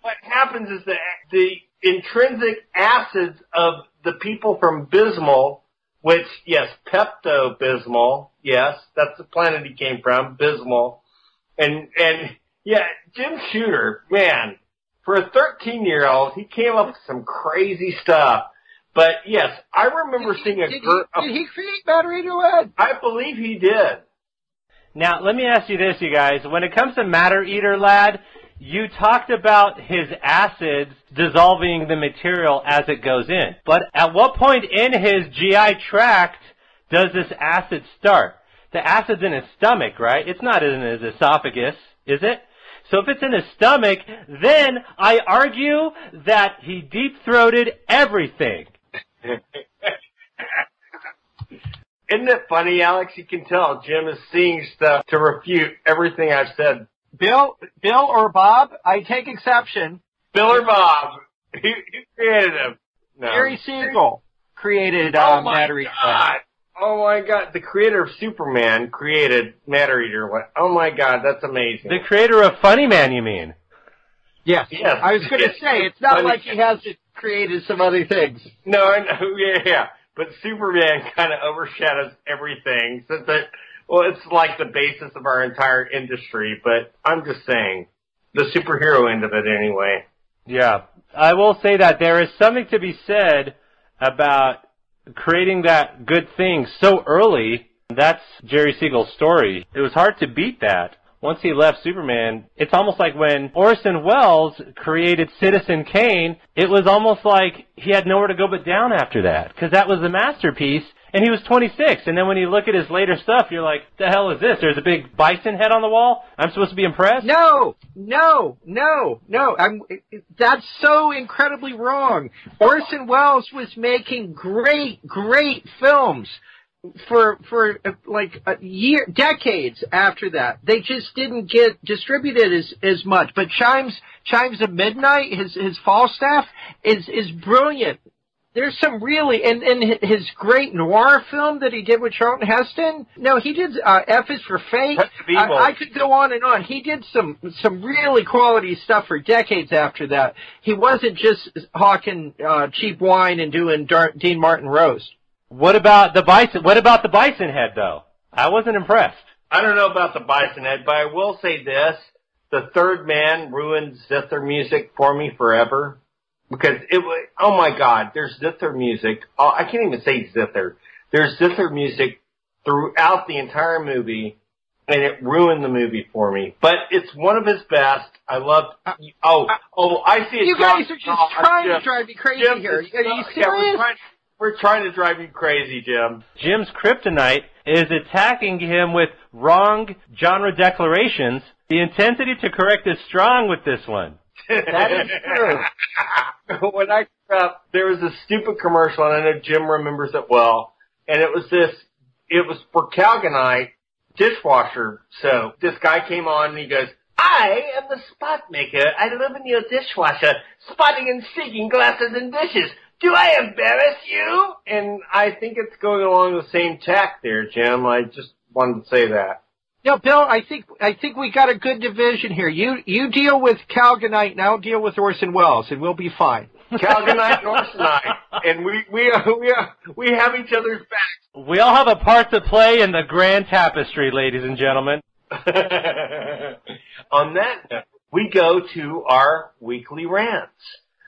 what happens is that the intrinsic acids of the people from Bismoll, which, yes, Pepto-Bismol, yes, that's the planet he came from, Bismoll. And, and, yeah, Jim Shooter, man, for a 13 year old, he came up with some crazy stuff. But yes, I remember did seeing he, a did, girl. he, did he create Battery Duet? I believe he did. Now, let me ask you this, you guys. When it comes to Matter Eater Lad, you talked about his acids dissolving the material as it goes in. But at what point in his GI tract does this acid start? The acid's in his stomach, right? It's not in his esophagus, is it? So if it's in his stomach, then I argue that he deep-throated everything. (laughs) Isn't it funny, Alex? You can tell Jim is seeing stuff to refute everything I've said. Bill, Bill or Bob, I take exception. Bill or Bob, who, who created him? No. Jerry Siegel created Oh uh, my Matter Eater. god! Oh my god! The creator of Superman created Matter Eater. Oh my god, that's amazing. The creator of Funny Man, you mean? Yes. Yes. I was going to say, it's not Funny- like he hasn't created some other things. No, I know, (laughs) yeah, yeah. But Superman kind of overshadows everything. So that, well, it's like the basis of our entire industry. But I'm just saying, the superhero end of it, anyway. Yeah. I will say that there is something to be said about creating that good thing so early. That's Jerry Siegel's story. It was hard to beat that. Once he left Superman, it's almost like when Orson Welles created Citizen Kane, it was almost like he had nowhere to go but down after that. Cause that was the masterpiece, and he was 26. And then when you look at his later stuff, you're like, the hell is this? There's a big bison head on the wall? I'm supposed to be impressed? No, no, no, no. I'm. That's so incredibly wrong. Orson Welles was making great, great films for for like a year, decades after that. They just didn't get distributed as as much. But Chimes Chimes of Midnight, his his Falstaff is is brilliant. There's some really and and his great noir film that he did with Charlton Heston. No, he did uh, F is for Fate. Pet of Evil. I, I could go on and on. He did some some really quality stuff for decades after that. He wasn't just hawking uh, cheap wine and doing Dar- Dean Martin roast. What about the bison? What about the bison head though? I wasn't impressed. I don't know about the Bison Head, but I will say this. The third man ruined zither music for me forever. Because it was, oh my god, there's zither music. Oh, I can't even say zither. There's zither music throughout the entire movie, and it ruined the movie for me. But it's one of his best. I love, oh, oh, I see it. You guys are just oh, trying to drive me crazy Jim, here. Are it's- you yeah, we're serious? trying, we're trying to drive you crazy, Jim. Jim's kryptonite is attacking him with wrong genre declarations. The intensity to correct is strong with this one. That is true. (laughs) when I grew up, there was a stupid commercial, and I know Jim remembers it well. And it was this, it was for Calgonite dishwasher soap. This guy came on and he goes, I am the spot maker. I live in your dishwasher, spotting and seeking glasses and dishes. do I embarrass you? And I think it's going along the same tack there, Jim. I just wanted to say that. No, Bill, I think I think we got a good division here. You you deal with Calgonite and I'll deal with Orson Welles, and we'll be fine. Calgonite and Orsonite, (laughs) and we we uh, we uh, we have each other's backs. We all have a part to play in the grand tapestry, ladies and gentlemen. (laughs) On that note, we go to our weekly rants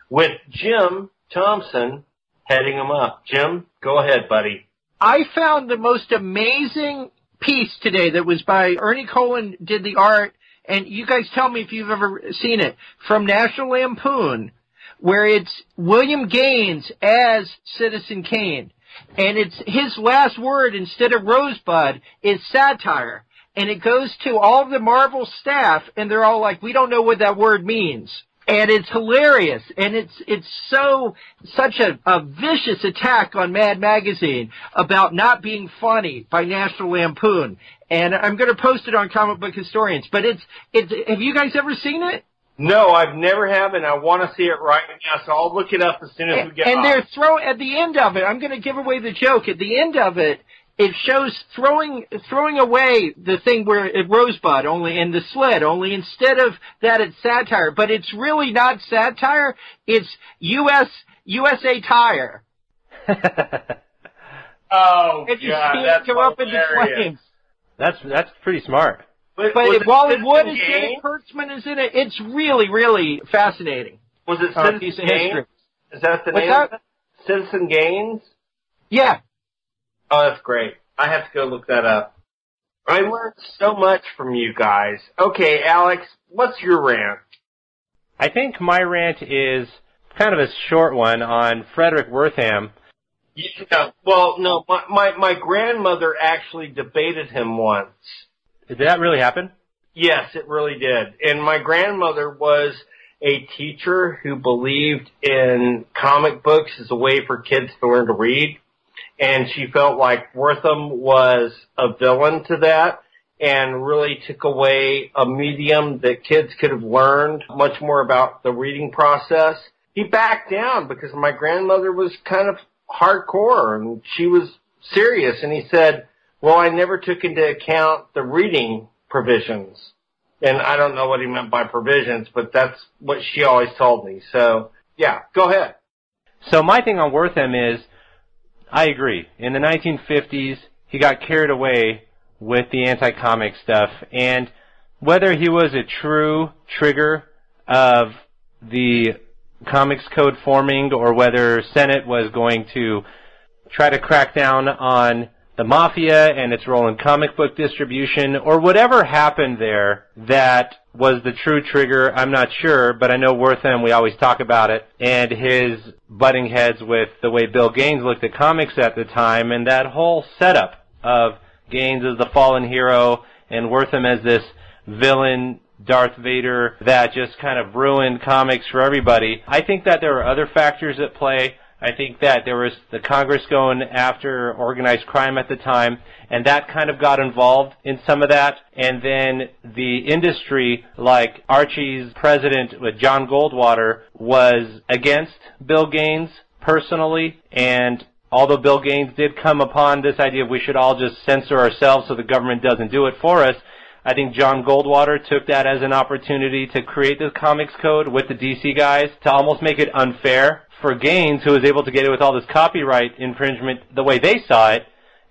with Jim Thompson heading them up. Jim, go ahead, buddy. I found the most amazing piece today that was by Ernie Cohen did the art, and you guys tell me if you've ever seen it, from National Lampoon, where it's William Gaines as Citizen Kane. And it's his last word instead of rosebud is satire. And it goes to all the Marvel staff and they're all like, we don't know what that word means and it's hilarious and it's it's so such a, a vicious attack on Mad Magazine about not being funny by National Lampoon and I'm going to post it on comic book historians but it's it's have you guys ever seen it no, I've never have, and I want to see it right now, so I'll look it up as soon as we get And off. they're throwing at the end of it. I'm going to give away the joke. At the end of it, it shows throwing throwing away the thing where it rosebud only in the sled only instead of that it's satire but it's really not satire it's us usa tire (laughs) oh and you god see it that's go up into hilarious. flames That's that's pretty smart. But, but was if it wally wood is in Kane? it kurtzman is in it it's really really fascinating Was it uh, Citizen piece of Gaines? Is that the What's name? that? Citizen Gaines. yeah Oh, that's great. I have to go look that up. I learned so much from you guys. Okay, Alex, what's your rant? I think my rant is kind of a short one on Fredric Wertham. Yeah, well, no, my, my my grandmother actually debated him once. Did that really happen? Yes, it really did. And my grandmother was a teacher who believed in comic books as a way for kids to learn to read. And she felt like Wertham was a villain to that and really took away a medium that kids could have learned much more about the reading process. He backed down because my grandmother was kind of hardcore and she was serious and he said, well, I never took into account the reading provisions. And I don't know what he meant by provisions, but that's what she always told me. So, yeah, go ahead. So my thing on Wertham is, I agree. In the 1950s, he got carried away with the anti-comic stuff, and whether he was a true trigger of the comics code forming, or whether Senate was going to try to crack down on the mafia and its role in comic book distribution, or whatever happened there that was the true trigger, I'm not sure, but I know Wertham, we always talk about it, and his butting heads with the way Bill Gaines looked at comics at the time, and that whole setup of Gaines as the fallen hero, and Wertham as this villain Darth Vader that just kind of ruined comics for everybody. I think that there are other factors at play. I think that there was the Congress going after organized crime at the time, and that kind of got involved in some of that. And then the industry, like Archie's president with John Goldwater, was against Bill Gaines personally, and although Bill Gaines did come upon this idea of we should all just censor ourselves so the government doesn't do it for us, I think John Goldwater took that as an opportunity to create this comics code with the DC guys to almost make it unfair for Gaines, who was able to get it with all this copyright infringement the way they saw it,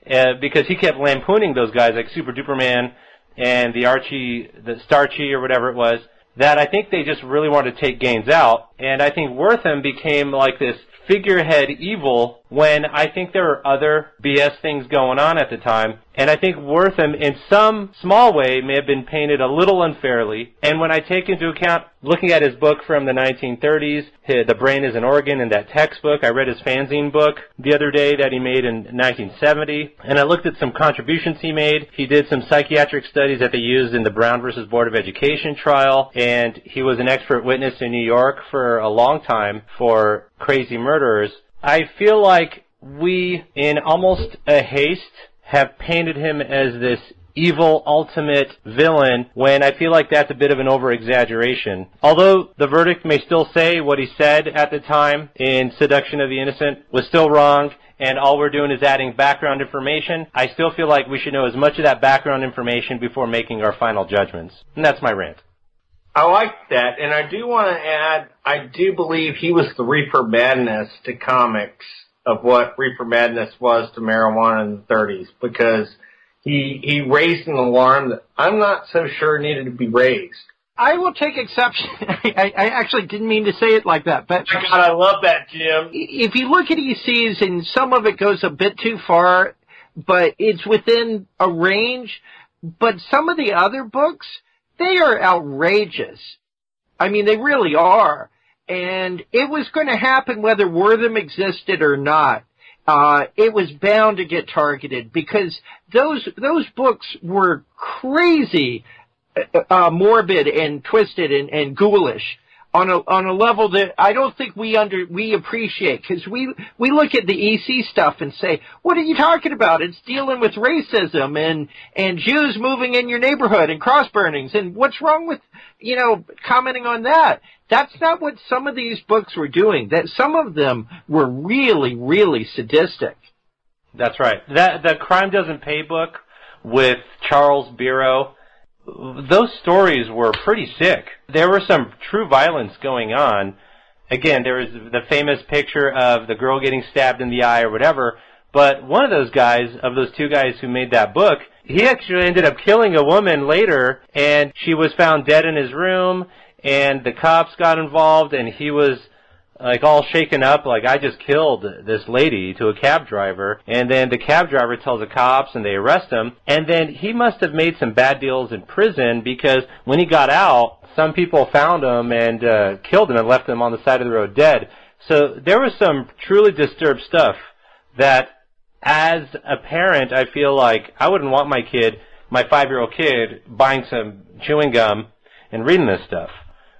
uh, because he kept lampooning those guys like Super Duperman and the Archie, the Starchy or whatever it was, that I think they just really wanted to take Gaines out. And I think Wertham became like this figurehead evil when I think there were other BS things going on at the time. And I think Wertham, in some small way, may have been painted a little unfairly. And when I take into account looking at his book from the 1930s, The Brain is an Organ, and that textbook, I read his fanzine book the other day that he made in 1970, and I looked at some contributions he made. He did some psychiatric studies that they used in the Brown versus Board of Education trial, and he was an expert witness in New York for a long time for crazy murderers. I feel like we, in almost a haste, have painted him as this evil ultimate villain when I feel like that's a bit of an over exaggeration. Although the verdict may still say what he said at the time in Seduction of the Innocent was still wrong and all we're doing is adding background information, I still feel like we should know as much of that background information before making our final judgments. And that's my rant. I like that, and I do want to add, I do believe he was the Reefer Madness to comics of what Reefer Madness was to marijuana in the 30s, because he he raised an alarm that I'm not so sure needed to be raised. I will take exception. (laughs) I, I actually didn't mean to say it like that, but My God, I love that, Jim. if you look at ECs and some of it goes a bit too far, but it's within a range. But some of the other books, they are outrageous. I mean, they really are. And it was going to happen whether Wertham existed or not. Uh, it was bound to get targeted because those, those books were crazy, uh, uh, morbid and twisted and, and ghoulish on a on a level that I don't think we under we appreciate because we we look at the EC stuff and say, what are you talking about? It's dealing with racism and and Jews moving in your neighborhood and cross burnings and what's wrong with you know commenting on that? That's not what some of these books were doing. That some of them were really really sadistic. That's right. That the crime doesn't pay book with Charles Biro those stories were pretty sick. There was some true violence going on. Again, there was the famous picture of the girl getting stabbed in the eye or whatever, but one of those guys, of those two guys who made that book, he actually ended up killing a woman later, and she was found dead in his room, and the cops got involved, and he was like all shaken up, like I just killed this lady to a cab driver, and then the cab driver tells the cops and they arrest him, and then he must have made some bad deals in prison because when he got out, some people found him and uh, killed him and left him on the side of the road dead. So there was some truly disturbed stuff that, as a parent, I feel like I wouldn't want my kid, my five-year-old kid, buying some chewing gum and reading this stuff.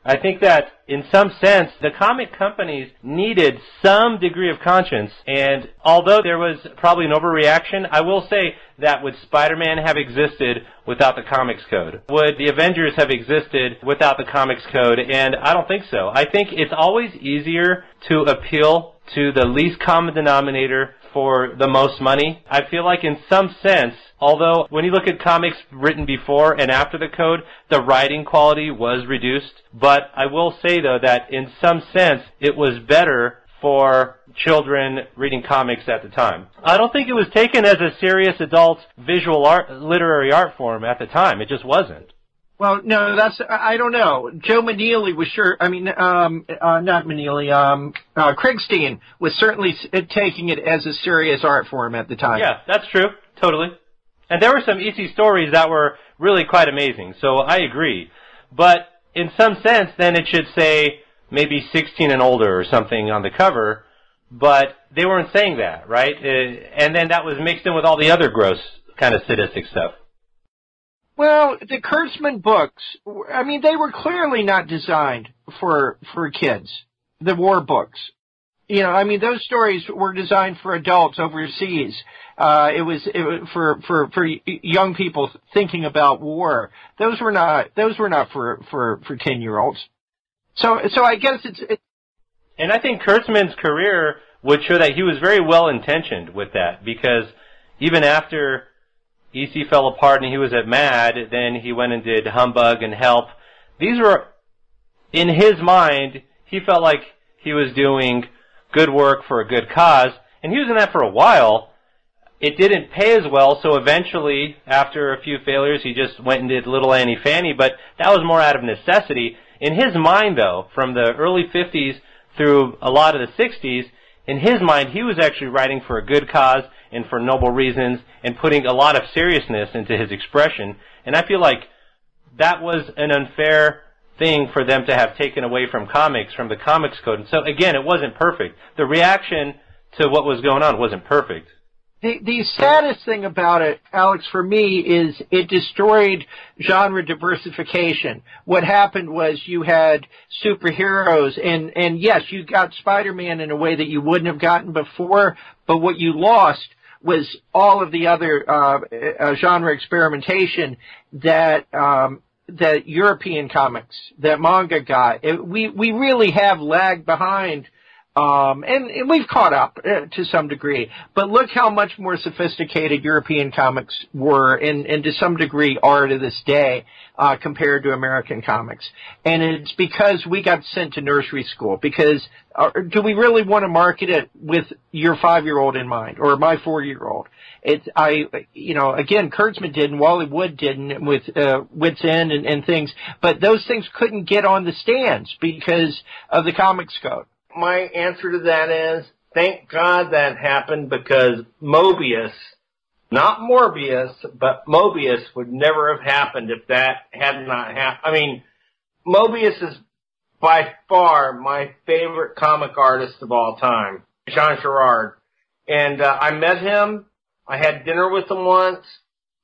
I think that in some sense, the comic companies needed some degree of conscience, and although there was probably an overreaction, I will say that would Spider-Man have existed without the comics code? Would the Avengers have existed without the comics code? And I don't think so. I think it's always easier to appeal to the least common denominator for the most money. I feel like in some sense, although when you look at comics written before and after the code, the writing quality was reduced. But I will say though that in some sense, it was better for children reading comics at the time. I don't think it was taken as a serious adult visual art, literary art form at the time. It just wasn't. Well, no, that's I don't know. Joe Maneely was sure. I mean, um, uh, not Maneely. Um, uh, Krigstein was certainly taking it as a serious art form at the time. Yeah, that's true. Totally. And there were some EC stories that were really quite amazing. So I agree. But in some sense, then it should say maybe 16 and older or something on the cover. But they weren't saying that, right? Uh, and then that was mixed in with all the other gross kind of sadistic stuff. Well, the Kurtzman books. I mean, they were clearly not designed for for kids. The war books. You know, I mean, those stories were designed for adults overseas. Uh, it was, it was for for for young people thinking about war. Those were not those were not for for for ten year olds. So so I guess it's it, And I think Kurtzman's career would show that he was very well intentioned with that because even after EC fell apart and he was at Mad, then he went and did Humbug and Help. These were, in his mind, he felt like he was doing good work for a good cause, and he was in that for a while. It didn't pay as well, so eventually, after a few failures, he just went and did Little Annie Fanny, but that was more out of necessity. In his mind, though, from the early 50s through a lot of the 60s, in his mind, he was actually writing for a good cause and for noble reasons and putting a lot of seriousness into his expression. And I feel like that was an unfair thing for them to have taken away from comics, from the comics code. And so again, it wasn't perfect. The reaction to what was going on wasn't perfect. The, the saddest thing about it, Alex, for me, is it destroyed genre diversification. What happened was you had superheroes, and, and yes, you got Spider-Man in a way that you wouldn't have gotten before, but what you lost was all of the other uh, uh, genre experimentation that um, that European comics, that manga got. It, we we really have lagged behind um, and, and, we've caught up uh, to some degree, but look how much more sophisticated European comics were, and, and to some degree are to this day, uh, compared to American comics. And it's because we got sent to nursery school. Because uh, do we really want to market it with your five-year-old in mind or my four-year-old? It's I, you know, again, Kurtzman didn't, Wally Wood didn't with uh, Wits End and, and things, but those things couldn't get on the stands because of the comics code my answer to that is thank God that happened because Moebius, not Morbius, but Moebius would never have happened if that had not happened. I mean, Moebius is by far my favorite comic artist of all time, Jean Giraud. And uh, I met him. I had dinner with him once.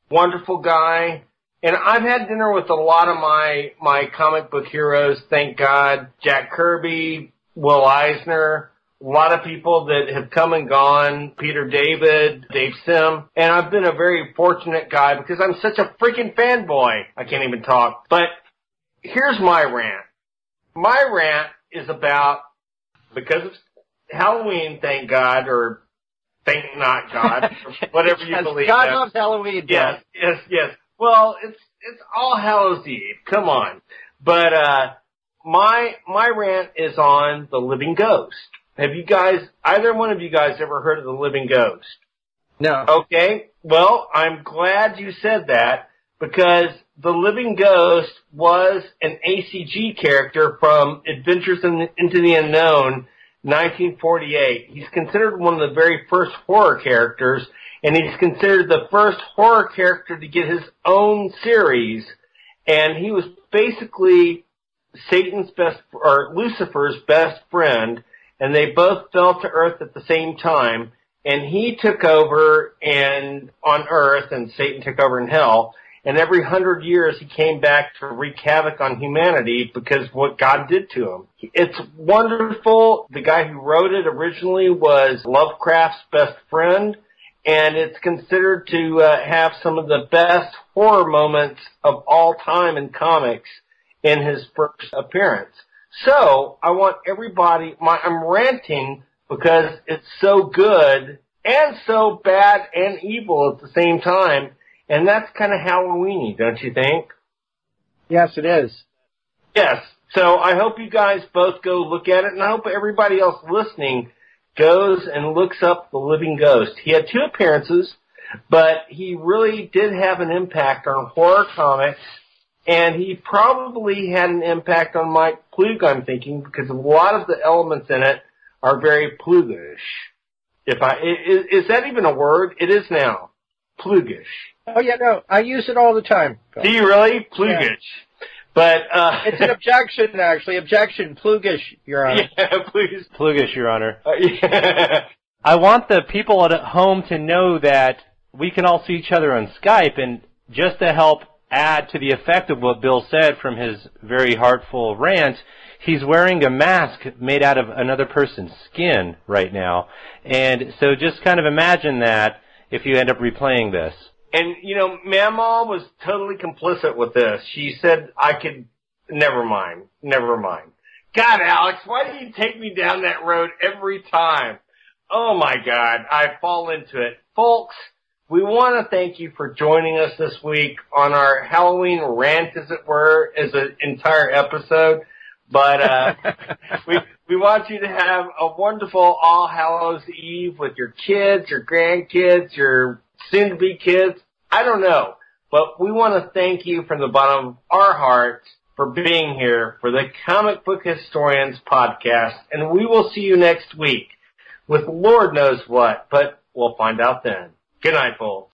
Wonderful guy. And I've had dinner with a lot of my my comic book heroes, thank God. Jack Kirby, Will Eisner, a lot of people that have come and gone, Peter David, Dave Sim, and I've been a very fortunate guy because I'm such a freaking fanboy. I can't even talk. But here's my rant. My rant is about, because of Halloween, thank God, or thank not God, (laughs) whatever you believe. God loves Halloween. Yes, yes, yes. Well, it's, it's all Hallows Eve. Come on. But, uh, my my rant is on the Living Ghost. Have you guys, either one of you guys, ever heard of the Living Ghost? No. Okay. Well, I'm glad you said that because the Living Ghost was an ACG character from Adventures in, into the Unknown, 1948. He's considered one of the very first horror characters, and he's considered the first horror character to get his own series. And he was basically Satan's best, or Lucifer's best friend, and they both fell to earth at the same time, and he took over and on earth, and Satan took over in hell, and every hundred years he came back to wreak havoc on humanity because what God did to him. It's wonderful. The guy who wrote it originally was Lovecraft's best friend, and it's considered to uh, have some of the best horror moments of all time in comics in his first appearance. So I want everybody, my, I'm ranting because it's so good and so bad and evil at the same time. And that's kind of Halloweeny, don't you think? Yes, it is. Yes. So I hope you guys both go look at it and I hope everybody else listening goes and looks up The Living Ghost. He had two appearances, but he really did have an impact on horror comics and he probably had an impact on Mike Ploog, I'm thinking, because a lot of the elements in it are very Ploogish. If I, is, is that even a word? It is now. Ploogish. Oh yeah, no, I use it all the time. Do you really? Ploogish. Yeah. But, uh. (laughs) It's an objection, actually. Objection. Ploogish, Your Honor. (laughs) Yeah, please. Ploogish, Your Honor. Uh, yeah. I want the people at home to know that we can all see each other on Skype and just to help add to the effect of what Bill said from his very heartful rant, he's wearing a mask made out of another person's skin right now. And so just kind of imagine that if you end up replaying this. And, you know, Mama was totally complicit with this. She said I could, never mind, never mind. God, Alex, why do you take me down that road every time? Oh my God, I fall into it. Folks, we want to thank you for joining us this week on our Halloween rant, as it were, as an entire episode. But uh, (laughs) we we want you to have a wonderful All Hallows Eve with your kids, your grandkids, your soon-to-be kids. I don't know, but we want to thank you from the bottom of our hearts for being here for the Comic Book Historians podcast, and we will see you next week with Lord knows what, but we'll find out then. Good night, folks.